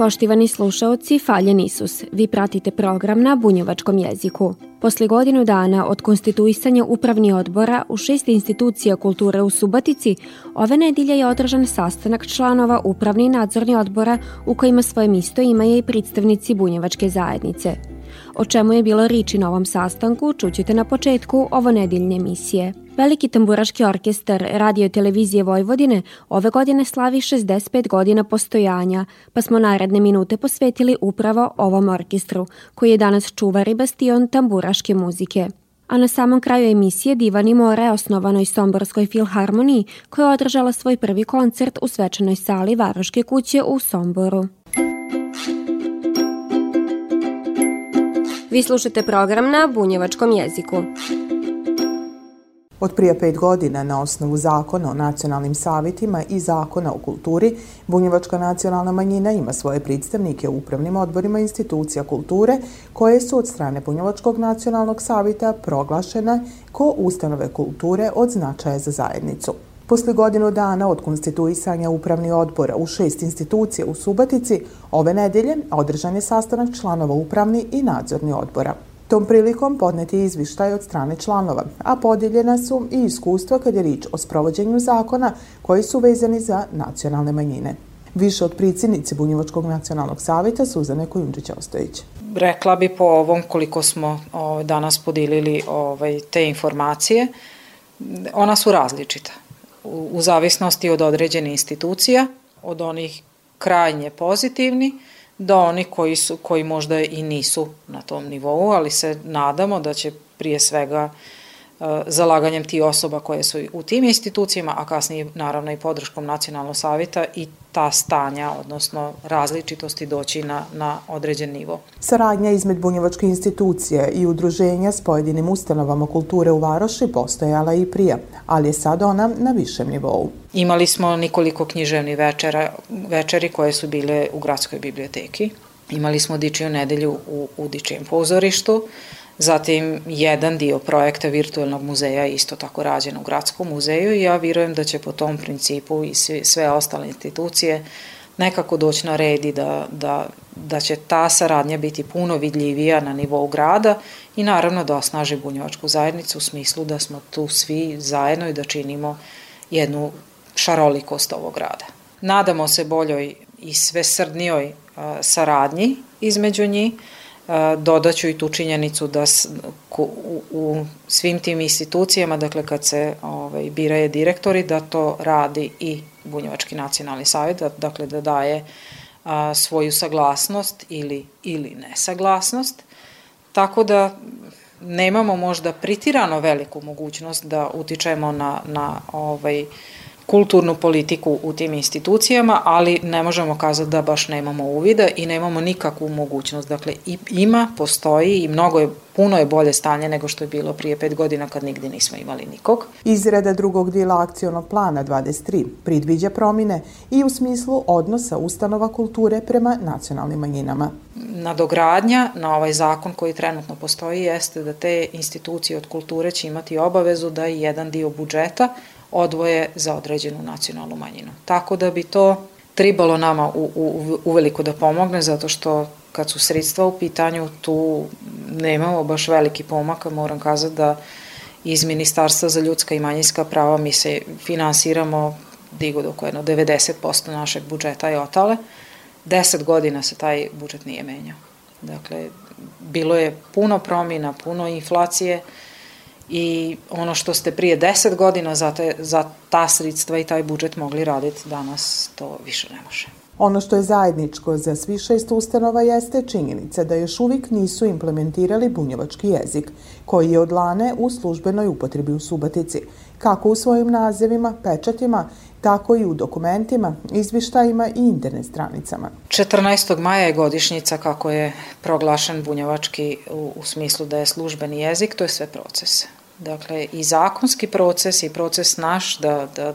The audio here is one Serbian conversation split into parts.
Poštivani slušaoci, faljen Isus, vi pratite program na bunjevačkom jeziku. Posle godinu dana od konstituisanja upravni odbora u šest institucija kulture u Subatici, ove nedelje je održan sastanak članova upravni i nadzorni odbora u kojima svoje misto imaju i predstavnici bunjevačke zajednice. O čemu je bilo riči na ovom sastanku čućete na početku ovo nedeljne emisije. Veliki tamburaški orkestar Radio Televizije Vojvodine ove godine slavi 65 godina postojanja, pa smo naredne minute posvetili upravo ovom orkestru, koji je danas čuvar i bastion tamburaške muzike. A na samom kraju emisije Divani More, osnovanoj Somborskoj filharmoniji, koja je održala svoj prvi koncert u svečanoj sali Varoške kuće u Somboru. Vi slušate program na bunjevačkom jeziku. Od prije pet godina na osnovu zakona o nacionalnim savetima i zakona o kulturi, Bunjevačka nacionalna manjina ima svoje predstavnike u upravnim odborima institucija kulture koje su od strane Bunjevačkog nacionalnog savita proglašene ko ustanove kulture od značaja za zajednicu. Posle godinu dana od konstituisanja upravni odbora u šest institucija u Subatici, ove nedelje održan je sastanak članova upravni i nadzorni odbora. Tom prilikom podnet je izvištaj od strane članova, a podijeljena su i iskustva kad je rič o sprovođenju zakona koji su vezani za nacionalne manjine. Više od predsjednice Bunjevačkog nacionalnog savjeta Suzane Kojundžić-Ostojić. Rekla bi po ovom koliko smo danas podelili ovaj, te informacije, ona su različita u, zavisnosti od određene institucija, od onih krajnje pozitivni do onih koji, su, koji možda i nisu na tom nivou, ali se nadamo da će prije svega uh, zalaganjem ti osoba koje su u tim institucijama, a kasnije naravno i podrškom nacionalnog savjeta i ta stanja, odnosno različitosti doći na, na određen nivo. Saradnja izmed bunjevačke institucije i udruženja s pojedinim ustanovama kulture u Varoši postojala i prije, ali je sad ona na višem nivou. Imali smo nikoliko književni večera, večeri koje su bile u gradskoj biblioteki. Imali smo Dičiju nedelju u, u Dičijem pozorištu, Zatim, jedan dio projekta virtualnog muzeja isto tako rađen u gradskom muzeju i ja vjerujem da će po tom principu i sve, sve ostale institucije nekako doći na red i da, da, da će ta saradnja biti puno vidljivija na nivou grada i naravno da osnaži bunjevačku zajednicu u smislu da smo tu svi zajedno i da činimo jednu šarolikost ovog grada. Nadamo se boljoj i svesrdnijoj saradnji između njih, dodaću i tu činjenicu da u, u svim tim institucijama, dakle kad se ovaj, biraje direktori, da to radi i Bunjevački nacionalni savjet, da, dakle da daje a, svoju saglasnost ili, ili nesaglasnost, tako da nemamo možda pritirano veliku mogućnost da utičemo na, na ovaj, kulturnu politiku u tim institucijama, ali ne možemo kazati da baš nemamo uvida i nemamo nikakvu mogućnost. Dakle, ima, postoji i mnogo je, puno je bolje stanje nego što je bilo prije pet godina kad nigde nismo imali nikog. Izrada drugog dijela akcionog plana 23 pridviđa promine i u smislu odnosa ustanova kulture prema nacionalnim manjinama. Nadogradnja na ovaj zakon koji trenutno postoji jeste da te institucije od kulture će imati obavezu da i jedan dio budžeta odvoje za određenu nacionalnu manjinu. Tako da bi to tribalo nama u, u, uveliko da pomogne, zato što kad su sredstva u pitanju, tu nemamo baš veliki pomak, moram kazati da iz Ministarstva za ljudska i manjinska prava mi se finansiramo digo dok jedno 90% našeg budžeta je otale. 10 godina se taj budžet nije menjao. Dakle, bilo je puno promjena, puno inflacije, i ono što ste prije 10 godina za, te, za ta sredstva i taj budžet mogli raditi, danas to više ne može. Ono što je zajedničko za svi šest ustanova jeste činjenica da još uvijek nisu implementirali bunjevački jezik, koji je od lane u službenoj upotrebi u Subatici, kako u svojim nazivima, pečatima, tako i u dokumentima, izvištajima i internet stranicama. 14. maja je godišnjica kako je proglašen bunjevački u, u smislu da je službeni jezik, to je sve proces. Dakle, i zakonski proces i proces naš da, da,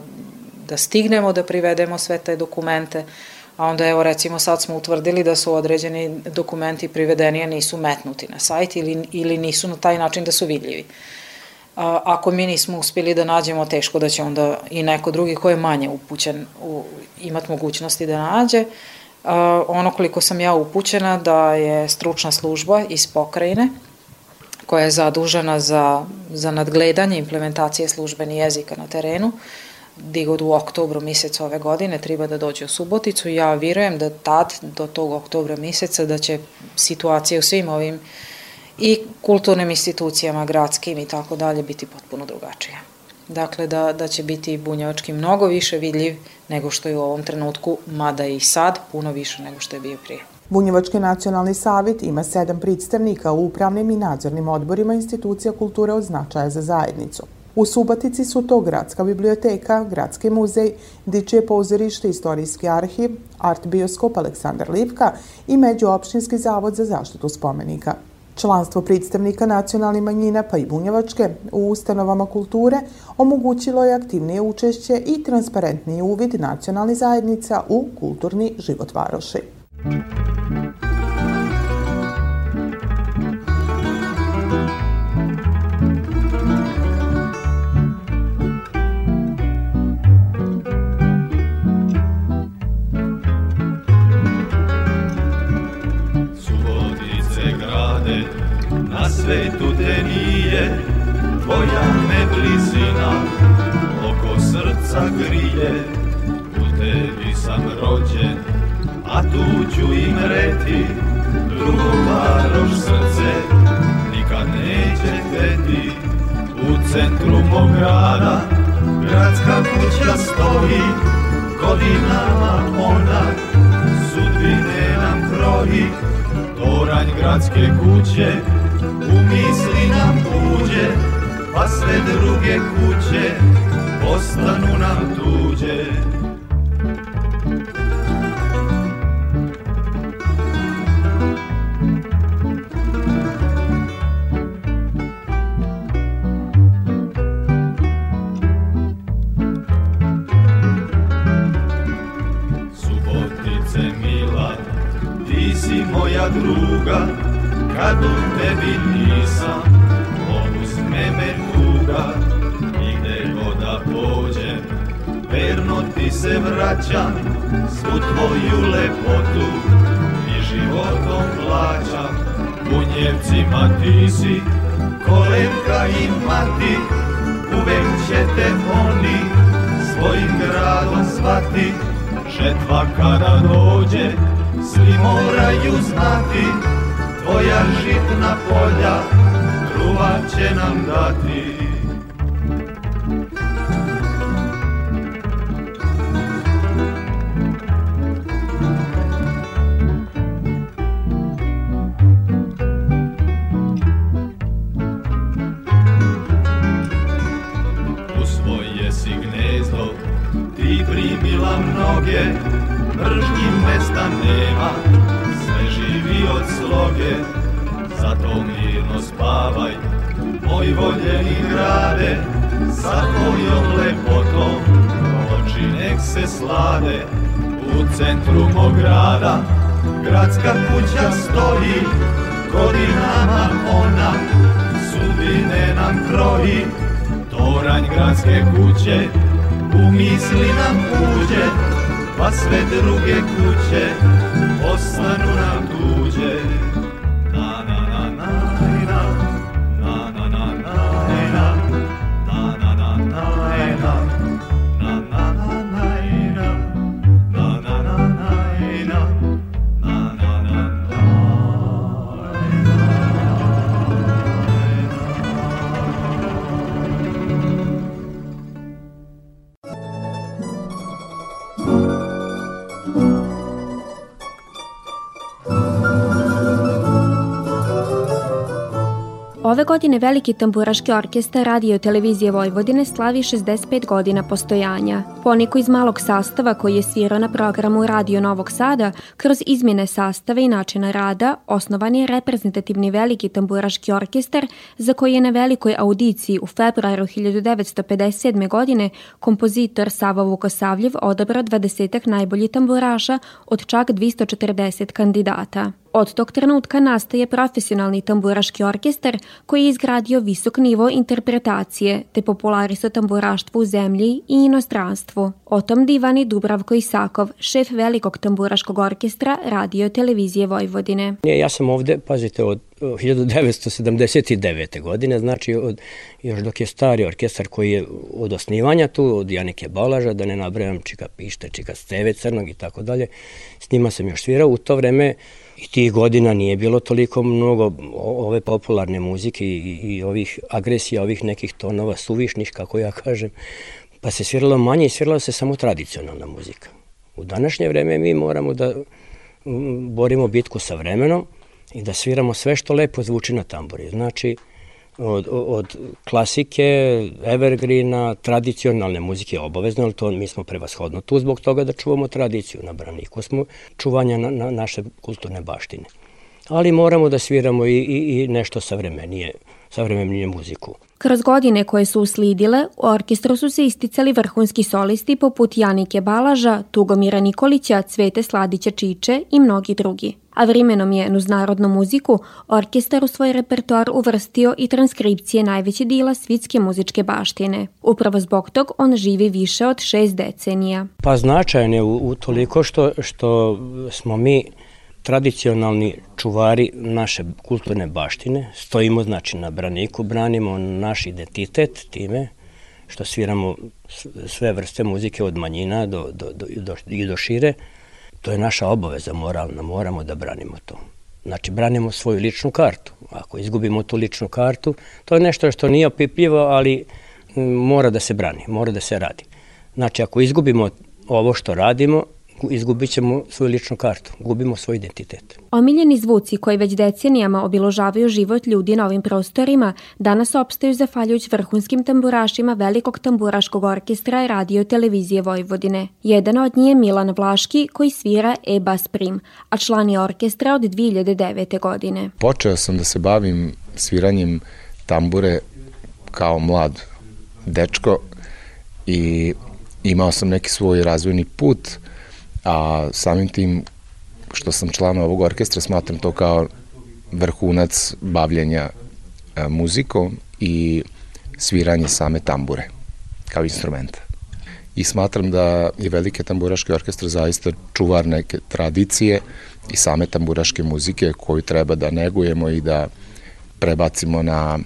da stignemo da privedemo sve te dokumente, a onda evo recimo sad smo utvrdili da su određeni dokumenti privedeni, a nisu metnuti na sajt ili, ili nisu na taj način da su vidljivi. A, ako mi nismo uspeli da nađemo, teško da će onda i neko drugi ko je manje upućen u, imat mogućnosti da nađe. A, ono koliko sam ja upućena da je stručna služba iz pokrajine koja je zadužena za, za nadgledanje implementacije službeni jezika na terenu, digod u oktobru mesecu ove godine treba da dođe u Suboticu. Ja vjerujem da tad, do tog oktobra meseca, da će situacija u svim ovim i kulturnim institucijama, gradskim i tako dalje biti potpuno drugačija. Dakle, da, da će biti bunjevački mnogo više vidljiv nego što je u ovom trenutku, mada i sad puno više nego što je bio prije. Bunjevački nacionalni savjet ima sedam predstavnika u upravnim i nadzornim odborima institucija kulture od značaja za zajednicu. U Subatici su to Gradska biblioteka, Gradski muzej, Dičije pozorište, Istorijski arhiv, Art bioskop Aleksandar Livka i Međuopštinski zavod za zaštitu spomenika. Članstvo predstavnika nacionalnih manjina pa i bunjevačke u ustanovama kulture omogućilo je aktivnije učešće i transparentniji uvid nacionalnih zajednica u kulturni život Varoši. Svetu pa sve druge godine Veliki tamburaški orkestar radio televizije Vojvodine slavi 65 godina postojanja. Poniko iz malog sastava koji je svirao na programu Radio Novog Sada, kroz izmjene sastave i načina rada, osnovan je reprezentativni Veliki tamburaški orkestar za koji je na velikoj audiciji u februaru 1957. godine kompozitor Sava Vukosavljev odabrao 20 najboljih tamburaša od čak 240 kandidata. Od tog trenutka nastaje profesionalni tamburaški orkestar koji je izgradio visok nivo interpretacije te popularisao tamburaštvo u zemlji i inostranstvu. O tom divani Dubravko Isakov, šef velikog tamburaškog orkestra radio televizije Vojvodine. Ja sam ovde, pazite, od 1979. godine, znači od, još dok je stari orkestar koji je od osnivanja tu, od Janike Balaža, da ne nabrajam Čika Pište, Čika Steve Crnog i tako dalje, s njima sam još svirao. U to vreme i tih godina nije bilo toliko mnogo ove popularne muzike i, i ovih agresija, ovih nekih tonova suvišnih, kako ja kažem, pa se sviralo manje i svirala se samo tradicionalna muzika. U današnje vreme mi moramo da borimo bitku sa vremenom i da sviramo sve što lepo zvuči na tamburi. Znači, od, od klasike, evergreena, tradicionalne muzike obavezno, ali to mi smo prevashodno tu zbog toga da čuvamo tradiciju na braniku smo čuvanja na, na naše kulturne baštine. Ali moramo da sviramo i, i, i nešto savremenije, savremenije muziku. Kroz godine koje su uslidile, u orkestru su se isticali vrhunski solisti poput Janike Balaža, Tugomira Nikolića, Cvete Sladića Čiče i mnogi drugi. A vrimenom je uz narodnu muziku orkestar u svoj repertoar uvrstio i transkripcije najveće dila svitske muzičke baštine. Upravo zbog tog on živi više od šest decenija. Pa značajan je u, u toliko što, što smo mi tradicionalni čuvari naše kulturne baštine, stojimo znači na braniku, branimo naš identitet time što sviramo sve vrste muzike od manjina do, do, do, do, i do šire, to je naša obaveza moralna, moramo da branimo to. Znači, branimo svoju ličnu kartu. Ako izgubimo tu ličnu kartu, to je nešto što nije opipljivo, ali mora da se brani, mora da se radi. Znači, ako izgubimo ovo što radimo, izgubit ćemo svoju ličnu kartu, gubimo svoj identitet. Omiljeni zvuci koji već decenijama obiložavaju život ljudi na ovim prostorima danas opstaju zafaljujući vrhunskim tamburašima velikog tamburaškog orkestra i radio televizije Vojvodine. Jedan od njih je Milan Vlaški koji svira e-bas prim, a član je orkestra od 2009. godine. Počeo sam da se bavim sviranjem tambure kao mlad dečko i imao sam neki svoj razvojni put – a samim tim što sam član ovog orkestra smatram to kao vrhunac bavljenja e, muzikom i sviranje same tambure kao instrumenta. I smatram da je Velike tamburaški orkestar zaista čuvar neke tradicije i same tamburaške muzike koju treba da negujemo i da prebacimo na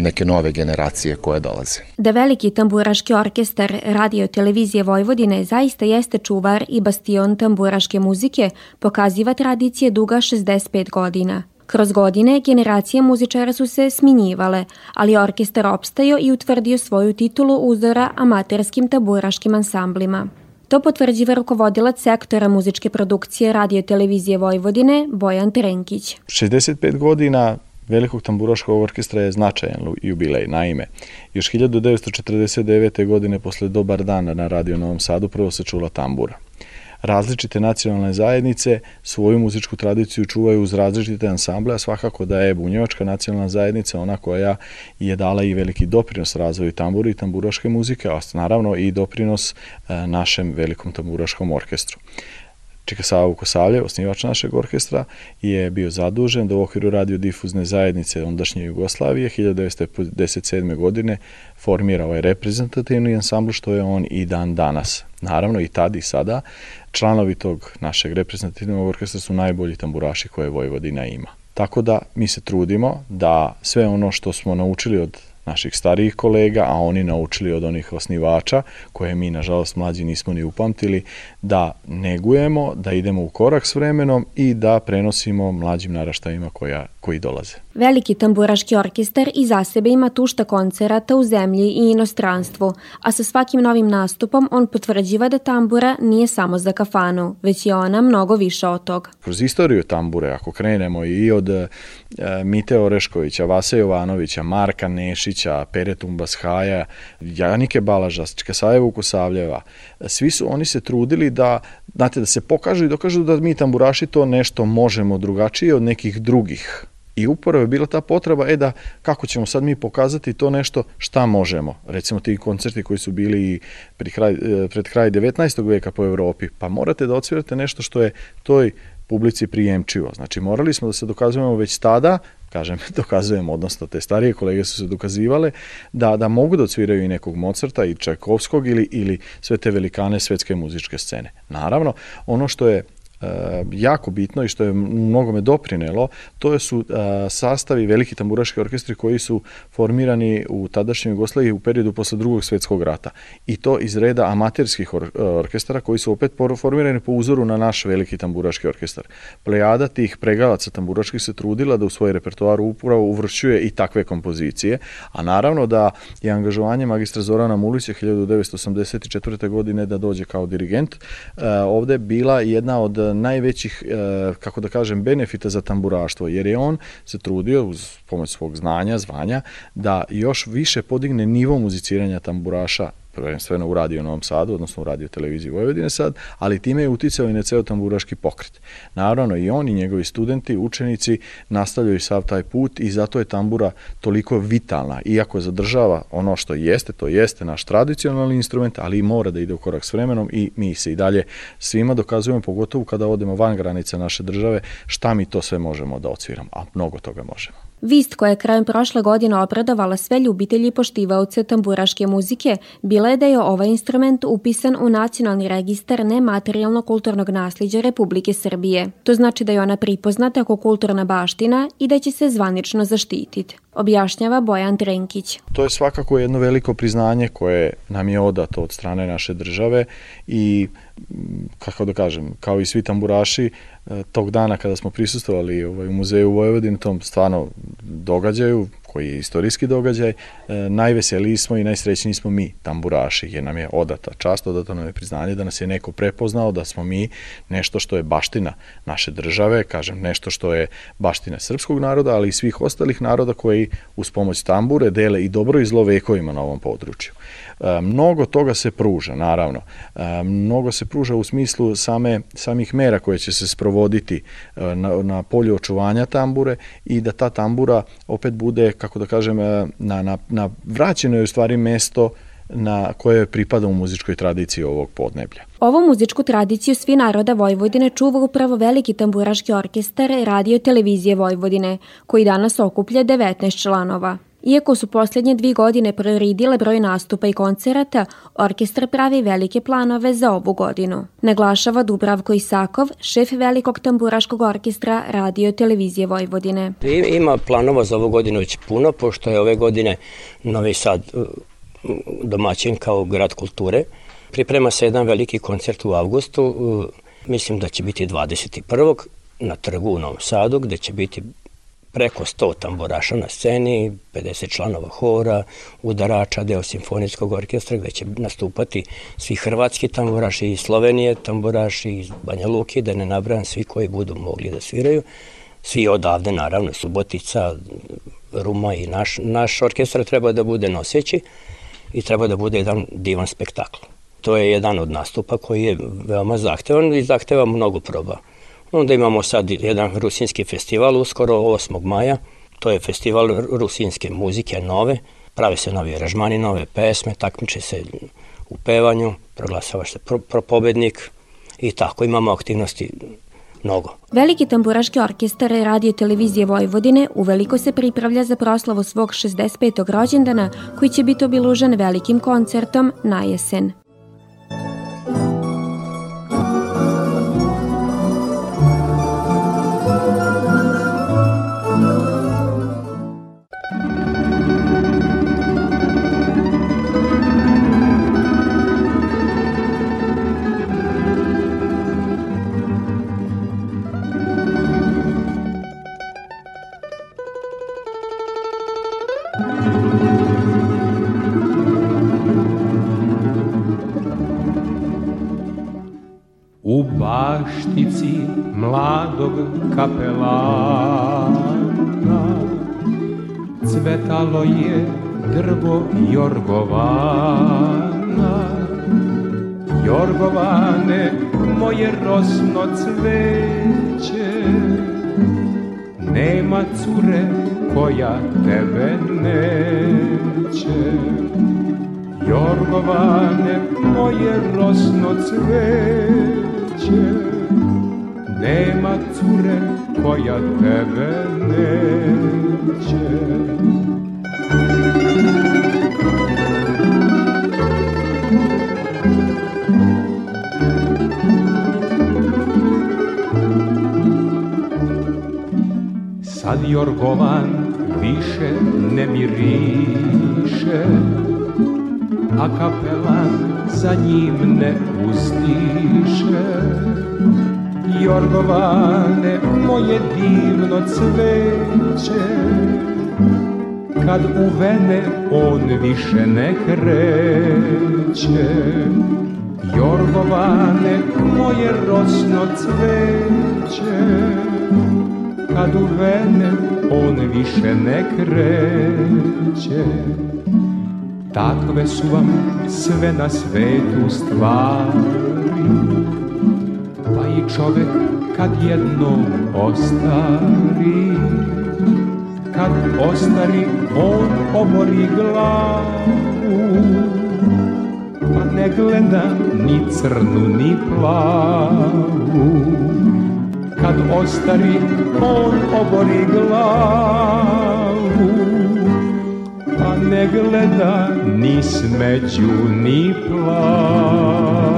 neke nove generacije koje dolaze. Da veliki tamburaški orkestar radio televizije Vojvodine zaista jeste čuvar i bastion tamburaške muzike, pokaziva tradicije duga 65 godina. Kroz godine generacije muzičara su se sminjivale, ali orkestar opstajao i utvrdio svoju titulu uzora amaterskim tamburaškim ansamblima. To potvrđiva rukovodilac sektora muzičke produkcije radio televizije Vojvodine Bojan Trenkić. 65 godina Velikog tamburaškog orkestra je značajan jubilej. Naime, još 1949. godine posle Dobar dan na Radio Novom Sadu prvo se čula tambura. Različite nacionalne zajednice svoju muzičku tradiciju čuvaju uz različite ansamble, a svakako da je Bunjevačka nacionalna zajednica ona koja je dala i veliki doprinos razvoju tambura i tamburaške muzike, a naravno i doprinos e, našem velikom tamburaškom orkestru. Čika Savo Kosavlje, osnivač našeg orkestra, je bio zadužen da u okviru radiodifuzne zajednice ondašnje Jugoslavije 1957. godine formira ovaj reprezentativni ansambl što je on i dan danas. Naravno i tad i sada članovi tog našeg reprezentativnog orkestra su najbolji tamburaši koje Vojvodina ima. Tako da mi se trudimo da sve ono što smo naučili od naših starijih kolega, a oni naučili od onih osnivača, koje mi, nažalost, mlađi nismo ni upamtili, da negujemo, da idemo u korak s vremenom i da prenosimo mlađim naraštajima koja, koji dolaze. Veliki tamburaški orkestar i za sebe ima tušta koncerata u zemlji i inostranstvu, a sa svakim novim nastupom on potvrđiva da tambura nije samo za kafanu, već je ona mnogo više od toga. Kroz istoriju tambure, ako krenemo i od e, Mite Oreškovića, Vase Jovanovića, Marka Nešića, Pere Tumbashaja, Janike Balaža, Čkasaja Vukusavljeva, svi su, oni se trudili da, znate, da se pokažu i dokažu da mi tamburaši to nešto možemo drugačije od nekih drugih I upravo je bila ta potreba, e da, kako ćemo sad mi pokazati to nešto šta možemo. Recimo ti koncerti koji su bili pred kraj, e, pred kraj 19. veka po Evropi, pa morate da odsvirate nešto što je toj publici prijemčivo. Znači morali smo da se dokazujemo već tada, kažem, dokazujemo, odnosno te starije kolege su se dokazivale, da, da mogu da odsviraju i nekog Mozarta i Čajkovskog ili, ili sve te velikane svetske muzičke scene. Naravno, ono što je jako bitno i što je mnogome doprinelo, to su e, sastavi veliki tamburaški orkestri koji su formirani u tadašnjoj Jugoslaviji u periodu posle drugog svetskog rata. I to iz reda amaterskih or e, orkestara koji su opet formirani po uzoru na naš veliki tamburaški orkestar. Plejada tih pregalaca tamburaških se trudila da u svoj repertoar upravo uvršćuje i takve kompozicije, a naravno da je angažovanje magistra Zorana Mulića 1984. godine da dođe kao dirigent, ovde bila jedna od najvećih, e, kako da kažem, benefita za tamburaštvo, jer je on se trudio uz pomoć svog znanja, zvanja, da još više podigne nivo muziciranja tamburaša prvenstveno u Radio Novom Sadu, odnosno u Radio Televiziji Vojvodine sad, ali time je uticao i na ceo tamburaški pokret. Naravno i on i njegovi studenti, učenici nastavljaju sav taj put i zato je tambura toliko vitalna, iako zadržava ono što jeste, to jeste naš tradicionalni instrument, ali i mora da ide u korak s vremenom i mi se i dalje svima dokazujemo, pogotovo kada odemo van granica naše države, šta mi to sve možemo da odsviramo, a mnogo toga možemo. Vist koja je krajem prošle godine obradovala sve ljubitelji i poštivaoce tamburaške muzike bila je da je ovaj instrument upisan u Nacionalni registar nematerijalno kulturnog nasljeđa Republike Srbije. To znači da je ona pripoznata kao kulturna baština i da će se zvanično zaštititi objašnjava Bojan Trenkić. To je svakako jedno veliko priznanje koje nam je odato od strane naše države i kako da kažem, kao i svi tamburaši, e, tog dana kada smo prisustovali ovaj, u muzeju Vojvodine, tom stvarno događaju, koji je istorijski događaj, e, najveseliji smo i najsrećniji smo mi, tamburaši, jer nam je odata čast, odato nam je priznanje da nas je neko prepoznao, da smo mi nešto što je baština naše države, kažem nešto što je baština srpskog naroda, ali i svih ostalih naroda koji uz pomoć tambure dele i dobro i zlo vekovima na ovom području. E, mnogo toga se pruža, naravno. E, mnogo se pruža u smislu same, samih mera koje će se sprovoditi e, na, na polju očuvanja tambure i da ta tambura opet bude, kako da kažem, na, na, na vraćeno je u stvari mesto na koje pripada u muzičkoj tradiciji ovog podneblja. Ovu muzičku tradiciju svi naroda Vojvodine čuva upravo veliki tamburaški orkestar radio televizije Vojvodine, koji danas okuplja 19 članova. Iako su posljednje dvi godine proridile broj nastupa i koncerata, orkestar pravi velike planove za ovu godinu. Naglašava Dubravko Isakov, šef velikog tamburaškog orkestra radio televizije Vojvodine. Ima planova za ovu godinu već puno, pošto je ove godine Novi Sad uh, domaćin kao grad kulture. Priprema se jedan veliki koncert u avgustu, uh, mislim da će biti 21. na trgu u Novom Sadu, gde će biti preko 100 tamburaša na sceni, 50 članova hora, udarača, deo simfonijskog orkestra gde će nastupati svi hrvatski tamburaši iz Slovenije, tamburaši iz Banja Luki, da ne nabrajam svi koji budu mogli da sviraju. Svi odavde, naravno, Subotica, Ruma i naš, naš orkestar treba da bude noseći i treba da bude jedan divan spektakl. To je jedan od nastupa koji je veoma zahtevan i zahteva mnogo proba. Onda imamo sad jedan rusinski festival uskoro 8. maja. To je festival rusinske muzike nove. Prave se novi aranžmani, nove pesme, takmiče se u pevanju, proglasava se pro, pro pobednik i tako imamo aktivnosti mnogo. Veliki tamburaški orkestar radio televizije Vojvodine uveliko se pripravlja za proslavu svog 65. rođendana koji će biti obilužen velikim koncertom na jesen. Baštici mladog kapelana. Cvetalo je drvo Jorgovana. Jorgovane, moje rosno cveće. Nema cure koja tebe neće. Jorgovane, moje rosno cveće Nema cure koja tebe neće. Sad Jorgovan više ne miriše a kapelan za njim ne uzdiše. Jorgovane, moje divno cveće, kad u vene on više ne kreće. Jorgovane, moje rosno cveće, kad u vene on više ne kreće. Takve su vam sve na svetu stvari. Pa i čovek kad jednom ostari Kad ostari on obori glavu. Pa ne gleda ni crnu ni plavu. Kad ostari on obori glavu. Pa ne gleda ni smeću ni plavu.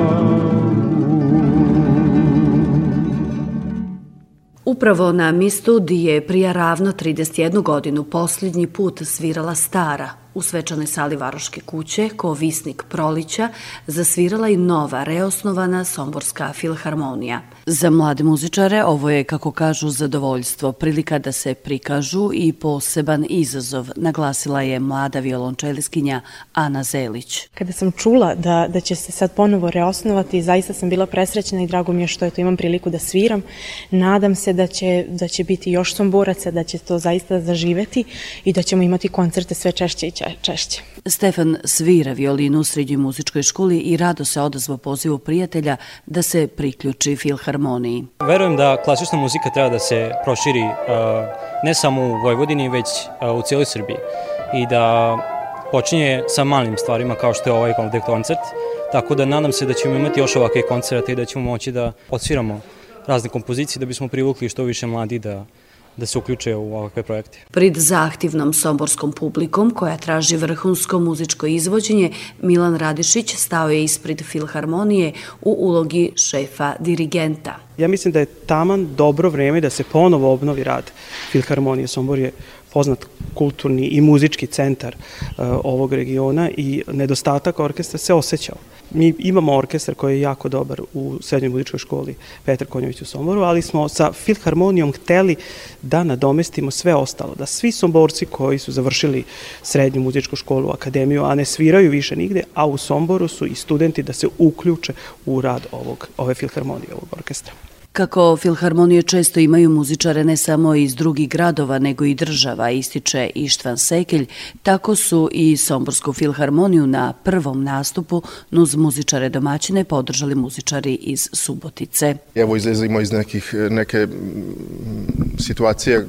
Upravo na mi studije prija ravno 31 godinu posljednji put svirala stara, u svečanoj sali Varoške kuće, ko visnik prolića, zasvirala i nova reosnovana Somborska filharmonija. Za mlade muzičare ovo je, kako kažu, zadovoljstvo, prilika da se prikažu i poseban izazov, naglasila je mlada violončeliskinja Ana Zelić. Kada sam čula da, da će se sad ponovo reosnovati, zaista sam bila presrećna i drago mi je što je to imam priliku da sviram. Nadam se da će, da će biti još somboraca, da će to zaista zaživeti i da ćemo imati koncerte sve češće i češće. Stefan svira violinu u srednjoj muzičkoj školi i rado se odazvao pozivu prijatelja da se priključi filharmoniji. Verujem da klasična muzika treba da se proširi ne samo u Vojvodini, već u cijeloj Srbiji i da počinje sa malim stvarima kao što je ovaj koncert, tako da nadam se da ćemo imati još ovakve koncerte i da ćemo moći da odsviramo razne kompozicije da bismo privukli što više mladi da da se uključe u ovakve projekte. Prid zahtivnom somborskom publikom koja traži vrhunsko muzičko izvođenje, Milan Radišić stao je ispred Filharmonije u ulogi šefa dirigenta. Ja mislim da je taman dobro vreme da se ponovo obnovi rad Filharmonije. Sombor je poznat kulturni i muzički centar uh, ovog regiona i nedostatak orkestra se osjećao. Mi imamo orkestar koji je jako dobar u srednjoj muzičkoj školi Petar Konjović u Somboru, ali smo sa Filharmonijom hteli da nadomestimo sve ostalo, da svi somborci koji su završili srednju muzičku školu, akademiju, a ne sviraju više nigde, a u Somboru su i studenti da se uključe u rad ovog, ove Filharmonije, ovog orkestra. Kako filharmonije često imaju muzičare ne samo iz drugih gradova, nego i država, ističe Ištvan Sekelj, tako su i Somborsku filharmoniju na prvom nastupu nuz muzičare domaćine podržali muzičari iz Subotice. Evo izlazimo iz nekih, neke situacije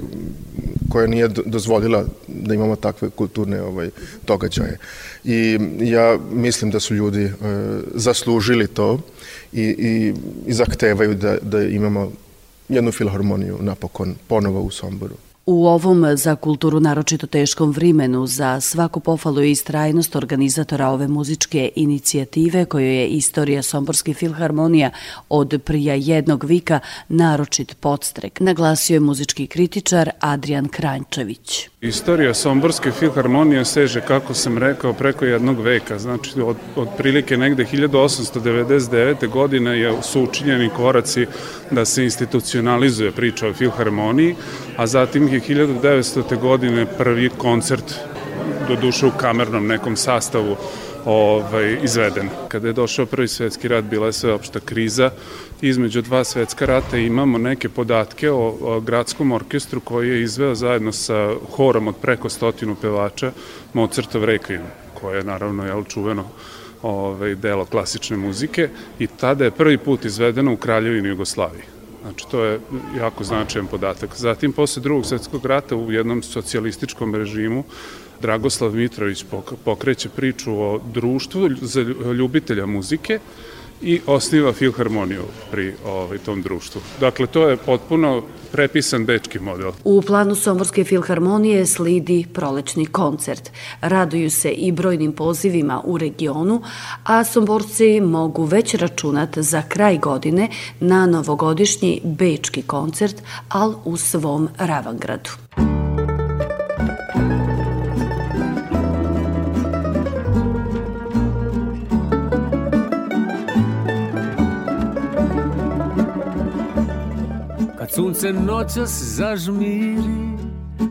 koja nije dozvolila da imamo takve kulturne ovaj, događaje. I ja mislim da su ljudi e, zaslužili to i, i, i zahtevaju da, da imamo jednu filharmoniju napokon ponovo u Somboru. U ovom za kulturu naročito teškom vrimenu za svaku pofalu i istrajnost organizatora ove muzičke inicijative kojoj je istorija Somborske filharmonija od prija jednog vika naročit podstrek, naglasio je muzički kritičar Adrian Krančević. Istorija Somborske filharmonije seže, kako sam rekao, preko jednog veka, znači od, od prilike negde 1899. godine je, su učinjeni koraci da se institucionalizuje priča o filharmoniji, a zatim je 1900. godine prvi koncert do duše u kamernom nekom sastavu ovaj, izveden. Kada je došao prvi svetski rat, bila je sveopšta kriza. Između dva svetska rata imamo neke podatke o, o gradskom orkestru koji je izveo zajedno sa horom od preko stotinu pevača Mozartov Requiem, koje je naravno jel, čuveno ovaj, delo klasične muzike i tada je prvi put izvedeno u Kraljevini Jugoslaviji. Znači, to je jako značajan podatak. Zatim, posle drugog svetskog rata u jednom socijalističkom režimu Dragoslav Mitrović pokreće priču o društvu za ljubitelja muzike i osniva filharmoniju pri ovaj, tom društvu. Dakle, to je potpuno prepisan bečki model. U planu Somborske filharmonije slidi prolećni koncert. Raduju se i brojnim pozivima u regionu, a Somborci mogu već računati za kraj godine na novogodišnji bečki koncert, al u svom Ravangradu. Sunce noćas zažmiri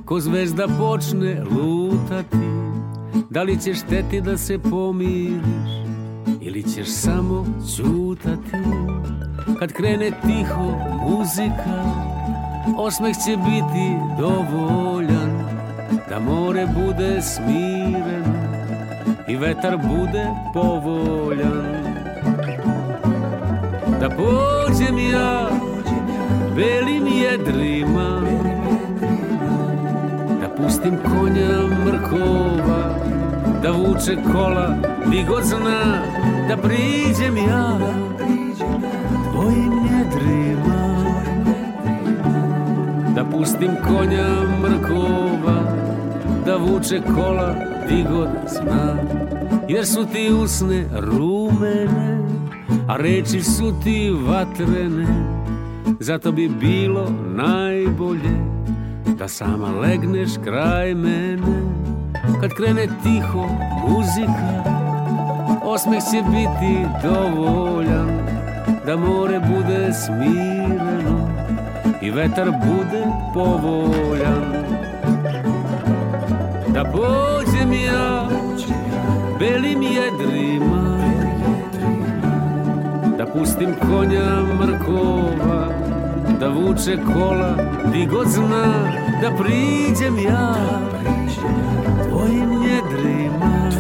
Ko zvezda počne lutati. Da li ćeš teti da se pomiriš Ili ćeš samo ćutati? Kad krene tiho muzika Osmeh će biti dovoljan Da more bude smiren I vetar bude povoljan. Da pođem ja belim jedrima Da pustim konja mrkova Da vuče kola di god zna Da priđem ja. Tvojim jedrima Da pustim konja mrkova Da vuče kola di god zna. Jer su ti usne rumene A reči su ti vatrene Zato bi bilo najbolje Da sama legneš kraj mene. Kad krene tiho muzika Osmeh će biti dovoljan Da more bude smireno I vetar bude povoljan. Da pođem ja belim jedrima Da pustim konja mrkova da vuče kola di god zna da priđem ja. Tvojim njedrima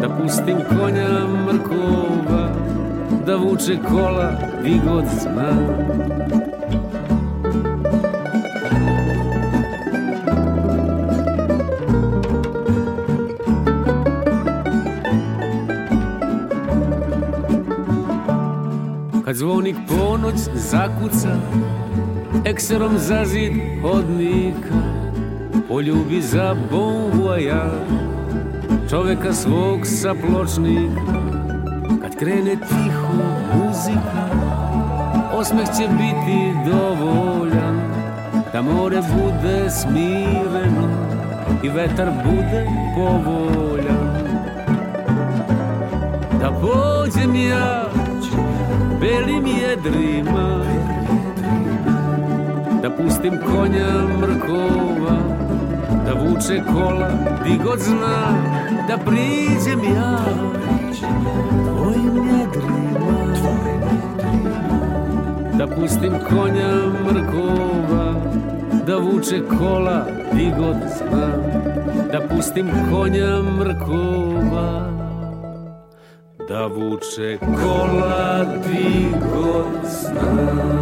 da pustim konja mrkova da vuče kola di god zna Kad zvonik ponoć zakuca Ekserom za zid hodnika Poljubi za bon voyage Čoveka svog sa pločnika. Kad krene tiho muzika Osmeh će biti dovoljan Da more bude smireno I vetar bude povoljan. Da pođem ja belim jedrima Da pustim konja mrkova Da vuče kola di god zna Da priđem ja. Tvojim jedrima Da pustim konja mrkova Da vuče kola di god zna. Da pustim konja mrkova da vuče kola zna.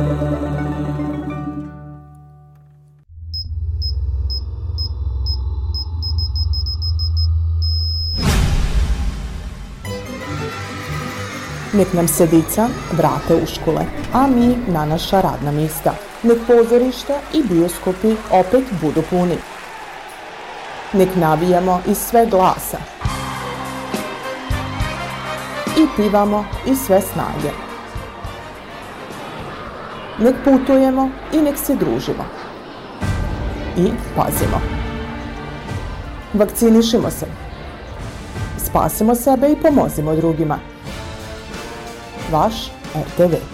Nek nam se dica vrate u škole, a mi na naša radna mjesta. Nek pozorišta i bioskopi opet budu puni. Nek navijamo iz sve glasa, i pivamo iz sve snage. Nek putujemo i nek se družimo. I pazimo. Vakcinišimo se. Spasimo sebe i pomozimo drugima. Vaš RTV.